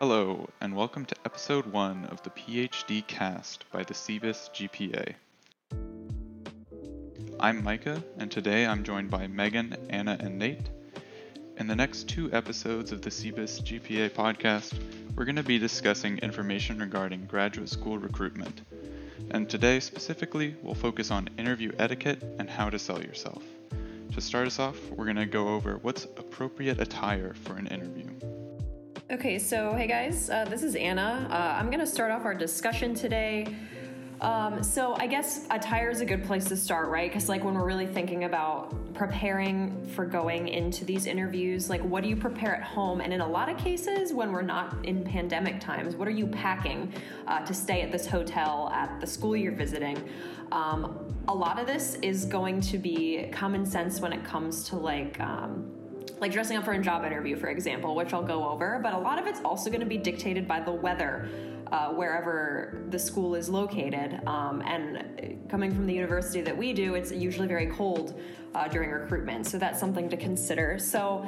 Hello, and welcome to episode 1 of the PhD cast by the CBIS GPA. I'm Micah, and today I'm joined by Megan, Anna, and Nate. In the next two episodes of the CBIS GPA podcast, we're going to be discussing information regarding graduate school recruitment. And today, specifically, we'll focus on interview etiquette and how to sell yourself. To start us off, we're going to go over what's appropriate attire for an interview. Okay, so hey guys, uh, this is Anna. Uh, I'm going to start off our discussion today. Um, so I guess attire is a good place to start, right? Because like when we're really thinking about preparing for going into these interviews, like what do you prepare at home? And in a lot of cases, when we're not in pandemic times, what are you packing uh, to stay at this hotel at the school you're visiting? Um, a lot of this is going to be common sense when it comes to like. Um, like dressing up for a job interview, for example, which I'll go over, but a lot of it's also going to be dictated by the weather uh, wherever the school is located. Um, and coming from the university that we do, it's usually very cold uh, during recruitment, so that's something to consider. So.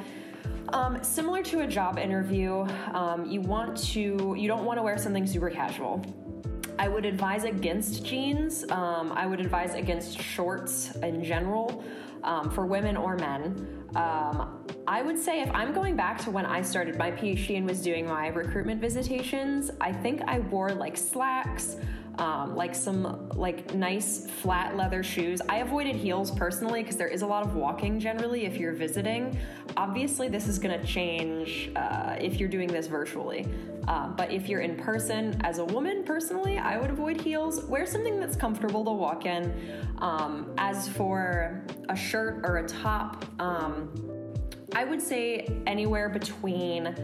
Um, similar to a job interview, um, you want to you don't want to wear something super casual. I would advise against jeans. Um, I would advise against shorts in general um, for women or men. Um, I would say if I'm going back to when I started my PhD and was doing my recruitment visitations, I think I wore like slacks, um, like some like nice flat leather shoes. I avoided heels personally because there is a lot of walking generally if you're visiting. Obviously, this is going to change uh, if you're doing this virtually. Uh, but if you're in person, as a woman personally, I would avoid heels. Wear something that's comfortable to walk in. Um, as for a shirt or a top, um, I would say anywhere between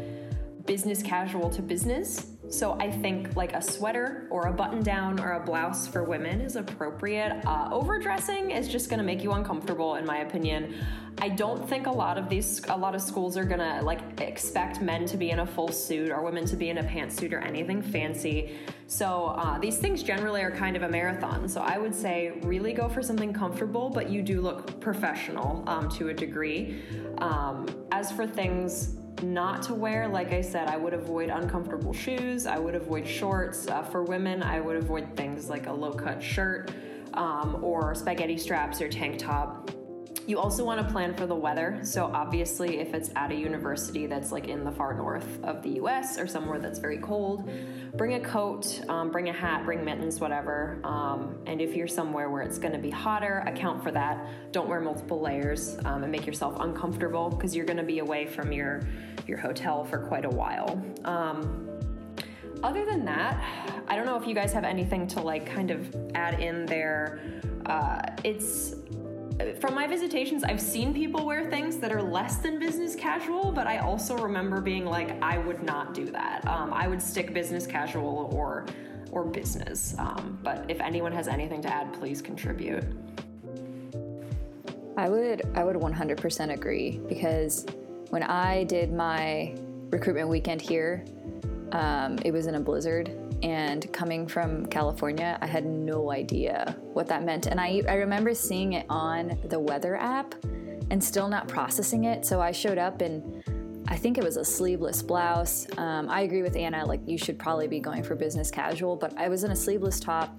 business casual to business. So I think like a sweater or a button down or a blouse for women is appropriate. Uh, overdressing is just going to make you uncomfortable, in my opinion. I don't think a lot of these, a lot of schools are going to like expect men to be in a full suit or women to be in a pantsuit or anything fancy. So uh, these things generally are kind of a marathon. So I would say really go for something comfortable, but you do look professional um, to a degree. Um, as for things not to wear, like I said, I would avoid uncomfortable shoes. I would avoid shorts. Uh, for women, I would avoid things like a low cut shirt um, or spaghetti straps or tank top. You also want to plan for the weather. So, obviously, if it's at a university that's like in the far north of the US or somewhere that's very cold, bring a coat, um, bring a hat, bring mittens, whatever. Um, and if you're somewhere where it's going to be hotter, account for that. Don't wear multiple layers um, and make yourself uncomfortable because you're going to be away from your your hotel for quite a while. Um, other than that, I don't know if you guys have anything to like kind of add in there. Uh, it's from my visitations, I've seen people wear things that are less than business casual, but I also remember being like, I would not do that. Um, I would stick business casual or or business. Um, but if anyone has anything to add, please contribute. I would I would 100% agree because when I did my recruitment weekend here, um, it was in a blizzard and coming from California, I had no idea what that meant. And I, I remember seeing it on the weather app and still not processing it. So I showed up and I think it was a sleeveless blouse. Um, I agree with Anna, like you should probably be going for business casual, but I was in a sleeveless top,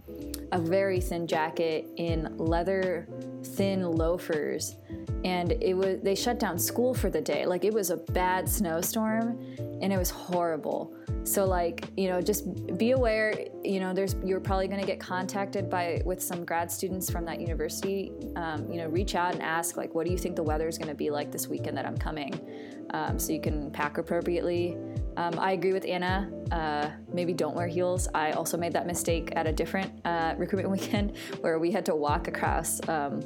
a very thin jacket, in leather thin loafers, and it was they shut down school for the day. Like it was a bad snowstorm, and it was horrible. So like, you know, just be aware, you know, there's you're probably going to get contacted by with some grad students from that university. Um, you know, reach out and ask like, what do you think the weather is going to be like this weekend that I'm coming, um, so you can pack appropriately. Um, I agree with Anna. Uh, maybe don't wear heels. I also made that mistake at a different uh, recruitment weekend where we had to walk across um,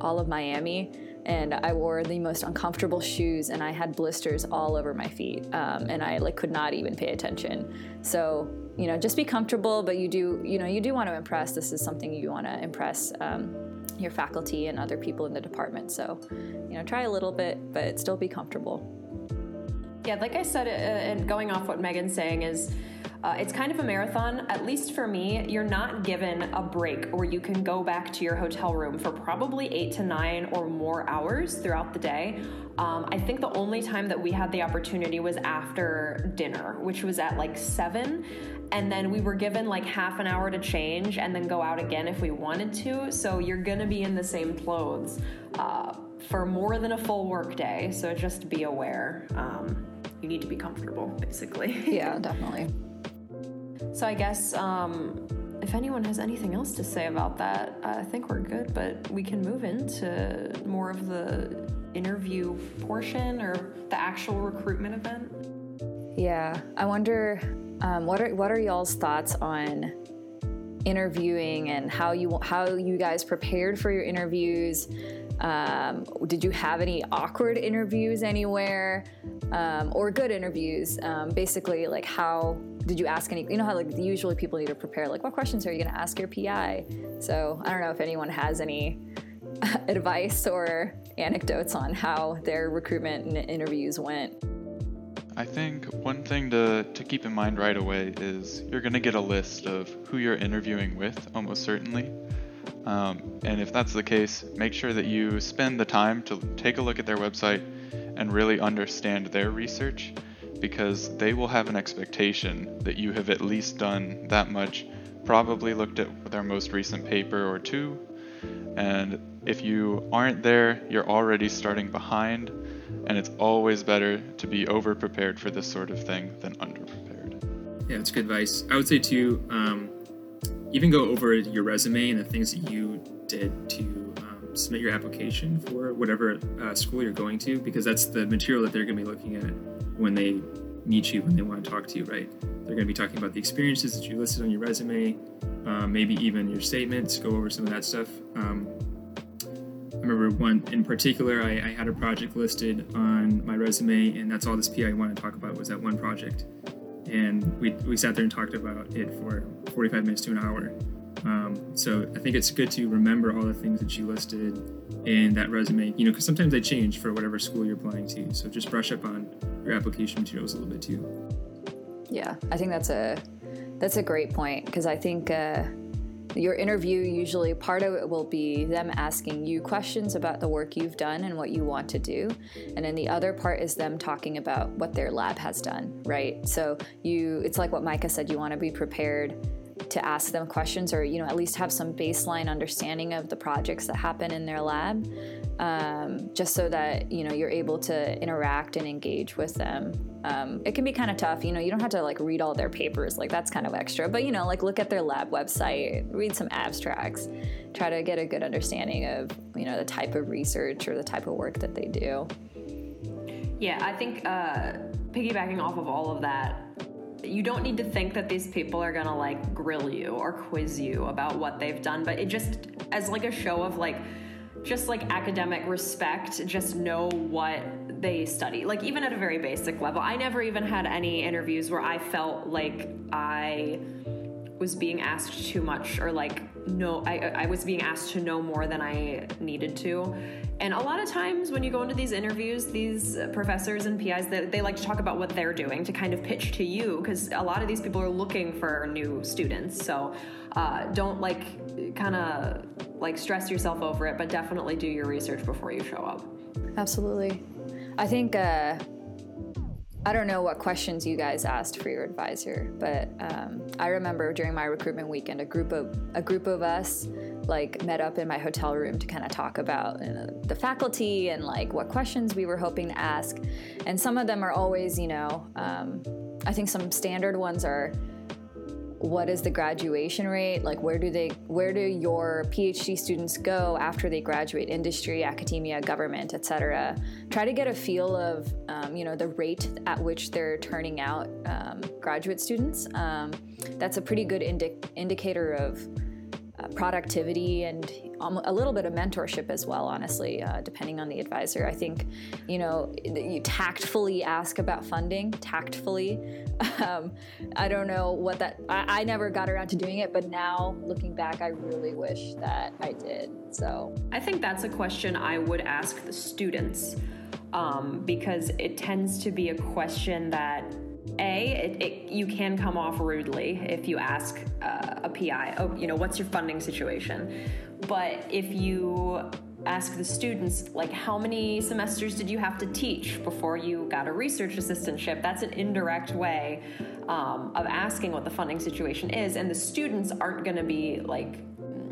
all of Miami and I wore the most uncomfortable shoes and I had blisters all over my feet um, and I like could not even pay attention. So you know, just be comfortable, but you do you know you do want to impress. This is something you want to impress. Um, your faculty and other people in the department. So, you know, try a little bit, but still be comfortable. Yeah, like I said, uh, and going off what Megan's saying is, Uh, it's kind of a marathon, at least for me. You're not given a break where you can go back to your hotel room for probably eight to nine or more hours throughout the day. Um, I think the only time that we had the opportunity was after dinner, which was at like seven. And then we were given like half an hour to change and then go out again if we wanted to. So you're gonna be in the same clothes uh, for more than a full work day. So just be aware. Um, you need to be comfortable, basically. Yeah, definitely. So I guess um, if anyone has anything else to say about that, I think we're good. But we can move into more of the interview portion or the actual recruitment event. Yeah, I wonder um, what are what are y'all's thoughts on interviewing and how you how you guys prepared for your interviews? Um, did you have any awkward interviews anywhere, um, or good interviews? Um, basically, like how did you ask any? You know how like usually people need to prepare. Like, what questions are you going to ask your PI? So I don't know if anyone has any advice or anecdotes on how their recruitment and interviews went. I think one thing to, to keep in mind right away is you're going to get a list of who you're interviewing with, almost certainly. Um, and if that's the case, make sure that you spend the time to take a look at their website and really understand their research because they will have an expectation that you have at least done that much, probably looked at their most recent paper or two. And if you aren't there, you're already starting behind, and it's always better to be over prepared for this sort of thing than under prepared. Yeah, it's good advice. I would say, too, um, even go over your resume and the things that you did to um, submit your application for whatever uh, school you're going to, because that's the material that they're going to be looking at when they meet you, when they want to talk to you, right? They're going to be talking about the experiences that you listed on your resume, um, maybe even your statements, go over some of that stuff. Um, I remember one in particular, I, I, had a project listed on my resume, and that's all this PI wanted to talk about was that one project and we, we sat there and talked about it for 45 minutes to an hour. Um, so I think it's good to remember all the things that you listed in that resume, you know, because sometimes they change for whatever school you're applying to. So just brush up on your application materials a little bit too. Yeah, I think that's a that's a great point because I think uh, your interview, usually part of it will be them asking you questions about the work you've done and what you want to do. And then the other part is them talking about what their lab has done, right? So you it's like what Micah said, you want to be prepared to ask them questions or you know at least have some baseline understanding of the projects that happen in their lab um, just so that you know you're able to interact and engage with them. Um, it can be kind of tough you know you don't have to like read all their papers like that's kind of extra but you know like look at their lab website read some abstracts try to get a good understanding of you know the type of research or the type of work that they do. Yeah i think uh, piggybacking off of all of that you don't need to think that these people are gonna like grill you or quiz you about what they've done but it just as like a show of like just like academic respect, just know what they study. Like, even at a very basic level, I never even had any interviews where I felt like I was being asked too much or like no I, I was being asked to know more than i needed to. And a lot of times when you go into these interviews these professors and pis they, they like to talk about what they're doing to kind of pitch to you because a lot of these people are looking for new students. So uh, don't like kind of like stress yourself over it but definitely do your research before you show up. Absolutely. I think uh I don't know what questions you guys asked for your advisor, but um, I remember during my recruitment weekend, a group of a group of us like met up in my hotel room to kind of talk about you know, the faculty and like what questions we were hoping to ask. And some of them are always, you know, um, I think some standard ones are what is the graduation rate? Like where do they where do your phd students go after they graduate? Industry academia government etc try to get a feel of um, you know the rate at which they're turning out um, graduate students. Um, that's a pretty good indi- indicator of productivity and a little bit of mentorship as well honestly uh, depending on the advisor. I think you know you tactfully ask about funding tactfully. Um, i don't know what that I, I, never got around to doing it but now looking back i really wish that i did so. I think that's a question i would ask the students um, because it tends to be a question that a it, it, you can come off rudely if you ask uh, a pi oh you know what's your funding situation? But if you ask the students like how many semesters did you have to teach before you got a research assistantship? That's an indirect way um, of asking what the funding situation is and the students aren't going to be like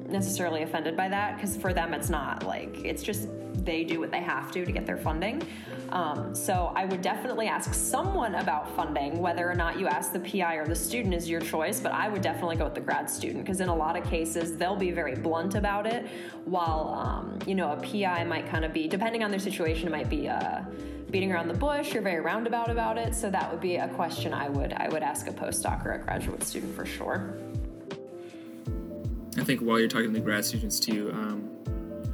necessarily offended by that because for them it's not like it's just they do what they have to to get their funding um, so I would definitely ask someone about funding, whether or not you ask the PI or the student is your choice, but I would definitely go with the grad student because in a lot of cases they'll be very blunt about it, while um, you know a PI might kind of be, depending on their situation, it might be uh, beating around the bush or very roundabout about it. So that would be a question I would I would ask a postdoc or a graduate student for sure. I think while you're talking to grad students too. Um,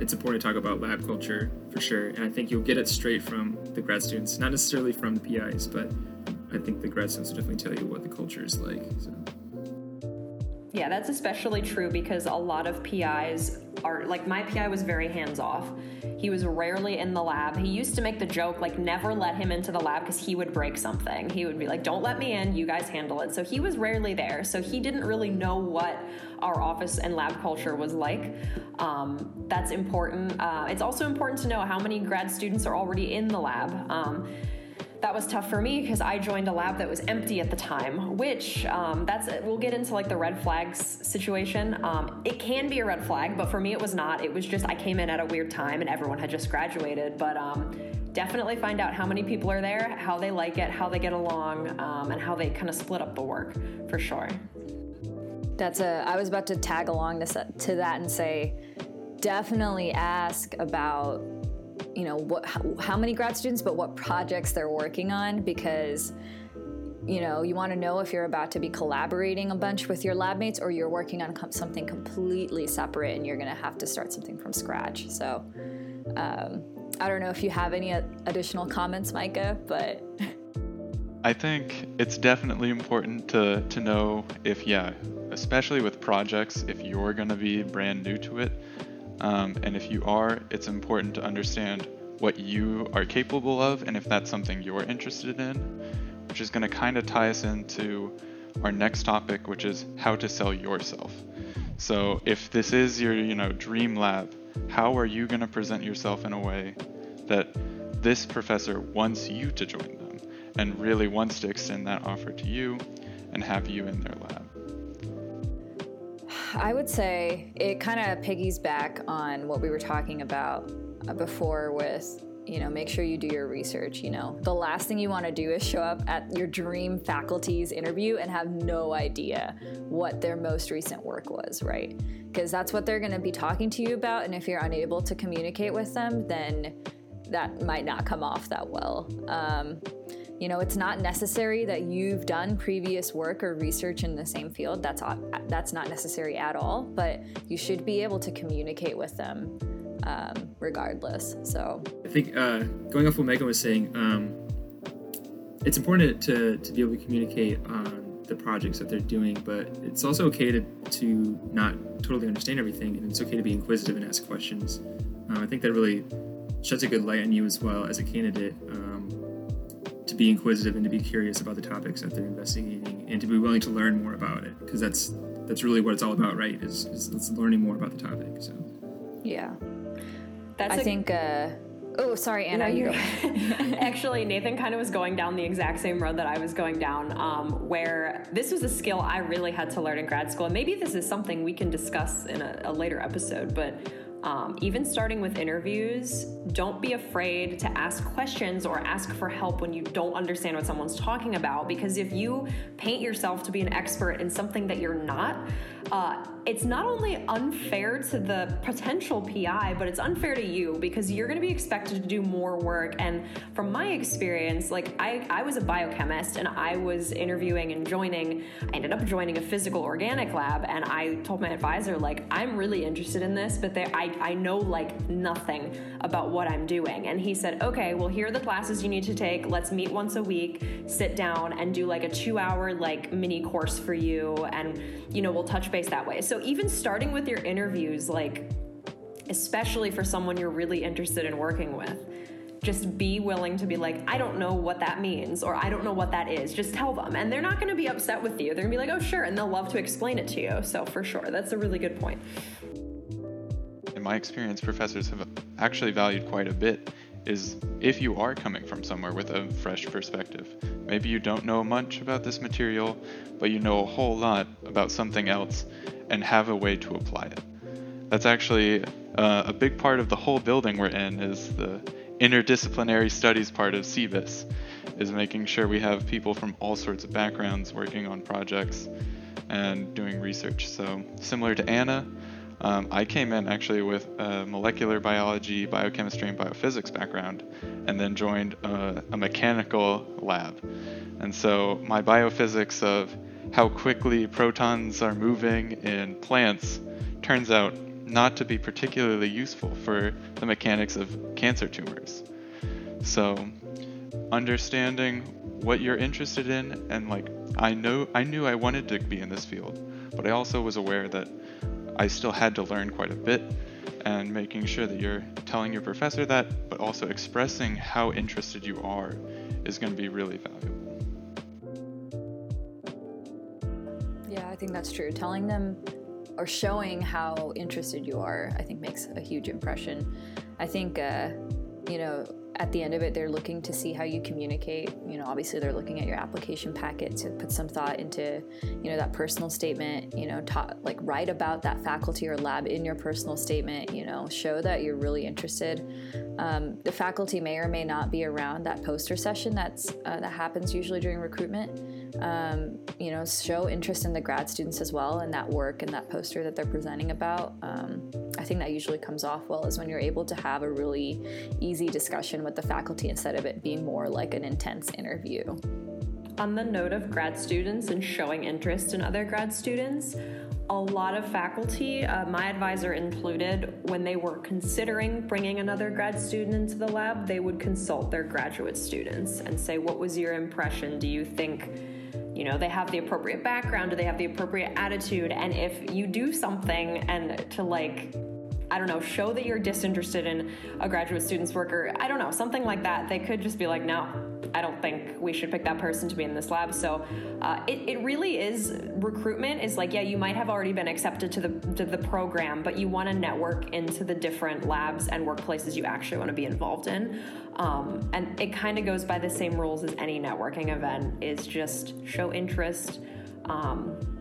it's important to talk about lab culture for sure. And I think you'll get it straight from the grad students, not necessarily from the PIs, but I think the grad students will definitely tell you what the culture is like. So. Yeah, that's especially true because a lot of PIs are like my PI was very hands off. He was rarely in the lab. He used to make the joke like never let him into the lab because he would break something. He would be like, "Don't let me in. You guys handle it." So he was rarely there. So he didn't really know what our office and lab culture was like. Um, that's important. Uh, it's also important to know how many grad students are already in the lab. Um, that was tough for me because I joined a lab that was empty at the time, which um, that's we'll get into like the red flags situation. Um, it can be a red flag, but for me it was not. It was just I came in at a weird time and everyone had just graduated. But um, definitely find out how many people are there, how they like it, how they get along, um, and how they kind of split up the work for sure. That's a. I was about to tag along to, to that and say, definitely ask about you know what how, many grad students but what projects they're working on because you know you want to know if you're about to be collaborating a bunch with your lab mates or you're working on com- something completely separate and you're going to have to start something from scratch. So um, i don't know if you have any additional comments micah but i think it's definitely important to, to know if yeah especially with projects if you're going to be brand new to it um, and if you are, it's important to understand what you are capable of and if that's something you're interested in, which is going to kind of tie us into our next topic, which is how to sell yourself. So if this is your, you know, dream lab, how are you going to present yourself in a way that this professor wants you to join them and really wants to extend that offer to you and have you in their lab? I would say it kind of piggies back on what we were talking about uh, before with you know make sure you do your research you know. The last thing you want to do is show up at your dream faculty's interview and have no idea what their most recent work was right? Because that's what they're going to be talking to you about and if you're unable to communicate with them then that might not come off that well. Um, you know, it's not necessary that you've done previous work or research in the same field. That's that's not necessary at all. But you should be able to communicate with them um, regardless. So I think uh, going off what Megan was saying, um, it's important to, to be able to communicate on the projects that they're doing, but it's also okay to, to not totally understand everything, and it's okay to be inquisitive and ask questions. Uh, I think that really sheds a good light on you as well as a candidate. Um, to be inquisitive and to be curious about the topics that they're investigating and to be willing to learn more about it because that's that's really what it's all about right is, is, learning more about the topic so. Yeah. That's I a, think uh oh sorry anna no, you actually nathan kind of was going down the exact same road that i was going down um, where this was a skill i really had to learn in grad school and maybe this is something we can discuss in a, a later episode but um, even starting with interviews, don't be afraid to ask questions or ask for help when you don't understand what someone's talking about. Because if you paint yourself to be an expert in something that you're not, uh, it's not only unfair to the potential PI, but it's unfair to you because you're going to be expected to do more work. And from my experience, like I, I was a biochemist and I was interviewing and joining, I ended up joining a physical organic lab. And I told my advisor, like, I'm really interested in this, but there, I, I know like nothing about what I'm doing. And he said, okay, well, here are the classes you need to take. Let's meet once a week, sit down and do like a two hour like mini course for you. And, you know, we'll touch base that way. So even starting with your interviews, like, especially for someone you're really interested in working with, just be willing to be like, I don't know what that means, or I don't know what that is. Just tell them. And they're not going to be upset with you. They're going to be like, oh, sure. And they'll love to explain it to you. So, for sure, that's a really good point. In my experience, professors have actually valued quite a bit is if you are coming from somewhere with a fresh perspective. Maybe you don't know much about this material, but you know a whole lot about something else and have a way to apply it. That's actually uh, a big part of the whole building we're in is the interdisciplinary studies part of CBIS is making sure we have people from all sorts of backgrounds working on projects and doing research. So similar to Anna, um, I came in actually with a molecular biology, biochemistry, and biophysics background, and then joined a, a mechanical lab. And so my biophysics of how quickly protons are moving in plants turns out not to be particularly useful for the mechanics of cancer tumors. So, understanding what you're interested in and like I know I knew I wanted to be in this field, but I also was aware that I still had to learn quite a bit and making sure that you're telling your professor that, but also expressing how interested you are is going to be really valuable. Yeah, I think that's true. Telling them or showing how interested you are, I think makes a huge impression. I think, uh, you know, at the end of it, they're looking to see how you communicate. You know, obviously they're looking at your application packet to put some thought into, you know, that personal statement. You know, like write about that faculty or lab in your personal statement. You know, show that you're really interested. Um, the faculty may or may not be around that poster session that's uh, that happens usually during recruitment. Um, you know, show interest in the grad students as well and that work and that poster that they're presenting about. Um, I think that usually comes off well is when you're able to have a really easy discussion with the faculty instead of it being more like an intense interview. On the note of grad students and showing interest in other grad students, a lot of faculty, uh, my advisor included, when they were considering bringing another grad student into the lab, they would consult their graduate students and say, What was your impression? Do you think you know they have the appropriate background do they have the appropriate attitude and if you do something and to like I don't know, show that you're disinterested in a graduate student's work or I don't know, something like that. They could just be like, no, I don't think we should pick that person to be in this lab. So uh, it, it really is recruitment is like, yeah, you might have already been accepted to the, to the program, but you want to network into the different labs and workplaces you actually want to be involved in. Um, and it kind of goes by the same rules as any networking event is just show interest. Um,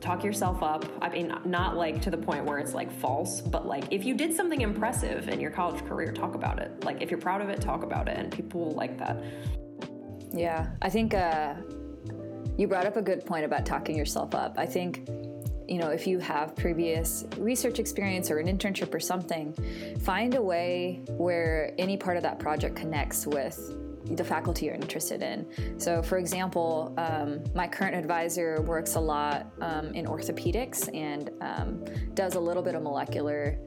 talk yourself up. I mean, not like to the point where it's like false, but like if you did something impressive in your college career, talk about it. Like if you're proud of it, talk about it, and people will like that. Yeah, I think uh, you brought up a good point about talking yourself up. I think you know, if you have previous research experience or an internship or something, find a way where any part of that project connects with the faculty you're interested in. So, for example, um, my current advisor works a lot um, in orthopedics and um, does a little bit of molecular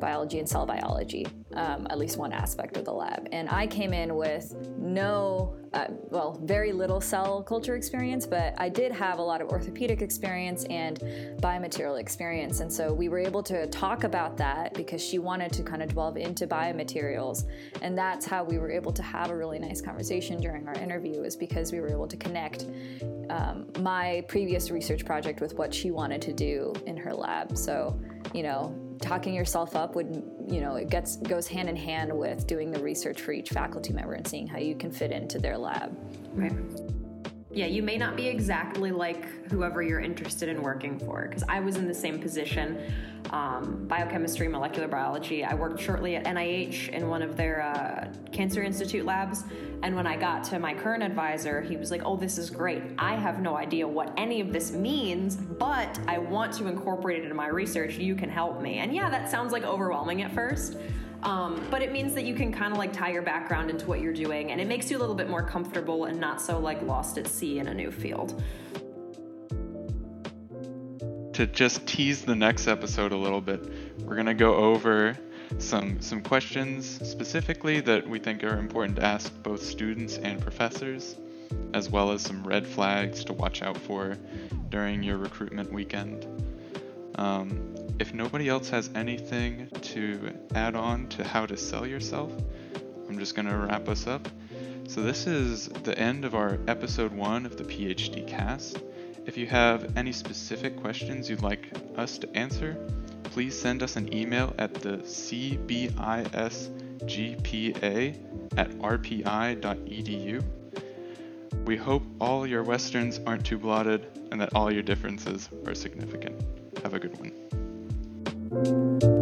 biology and cell biology, um, at least one aspect of the lab. And I came in with no, uh, well, very little cell culture experience, but I did have a lot of orthopedic experience and biomaterial experience. And so we were able to talk about that because she wanted to kind of delve into biomaterials. And that's how we were able to have a really nice conversation during our interview, is because we were able to connect um, my previous research project with what she wanted to do in her lab. So, you know, talking yourself up would you know it gets goes hand in hand with doing the research for each faculty member and seeing how you can fit into their lab. Right yeah you may not be exactly like whoever you're interested in working for because i was in the same position um, biochemistry, molecular biology. I worked shortly at NIH in one of their uh, Cancer Institute labs. And when I got to my current advisor, he was like, Oh, this is great. I have no idea what any of this means, but I want to incorporate it into my research. You can help me. And yeah, that sounds like overwhelming at first. Um, but it means that you can kind of like tie your background into what you're doing, and it makes you a little bit more comfortable and not so like lost at sea in a new field to just tease the next episode a little bit, we're going to go over some some questions specifically that we think are important to ask both students and professors, as well as some red flags to watch out for during your recruitment weekend. Um, if nobody else has anything to add on to how to sell yourself, I'm just going to wrap us up. So, this is the end of our episode one of the PhD cast. If you have any specific questions you'd like us to answer, please send us an email at the cbisgpa at rpi.edu. We hope all your westerns aren't too blotted and that all your differences are significant. Have a good one. Thank you.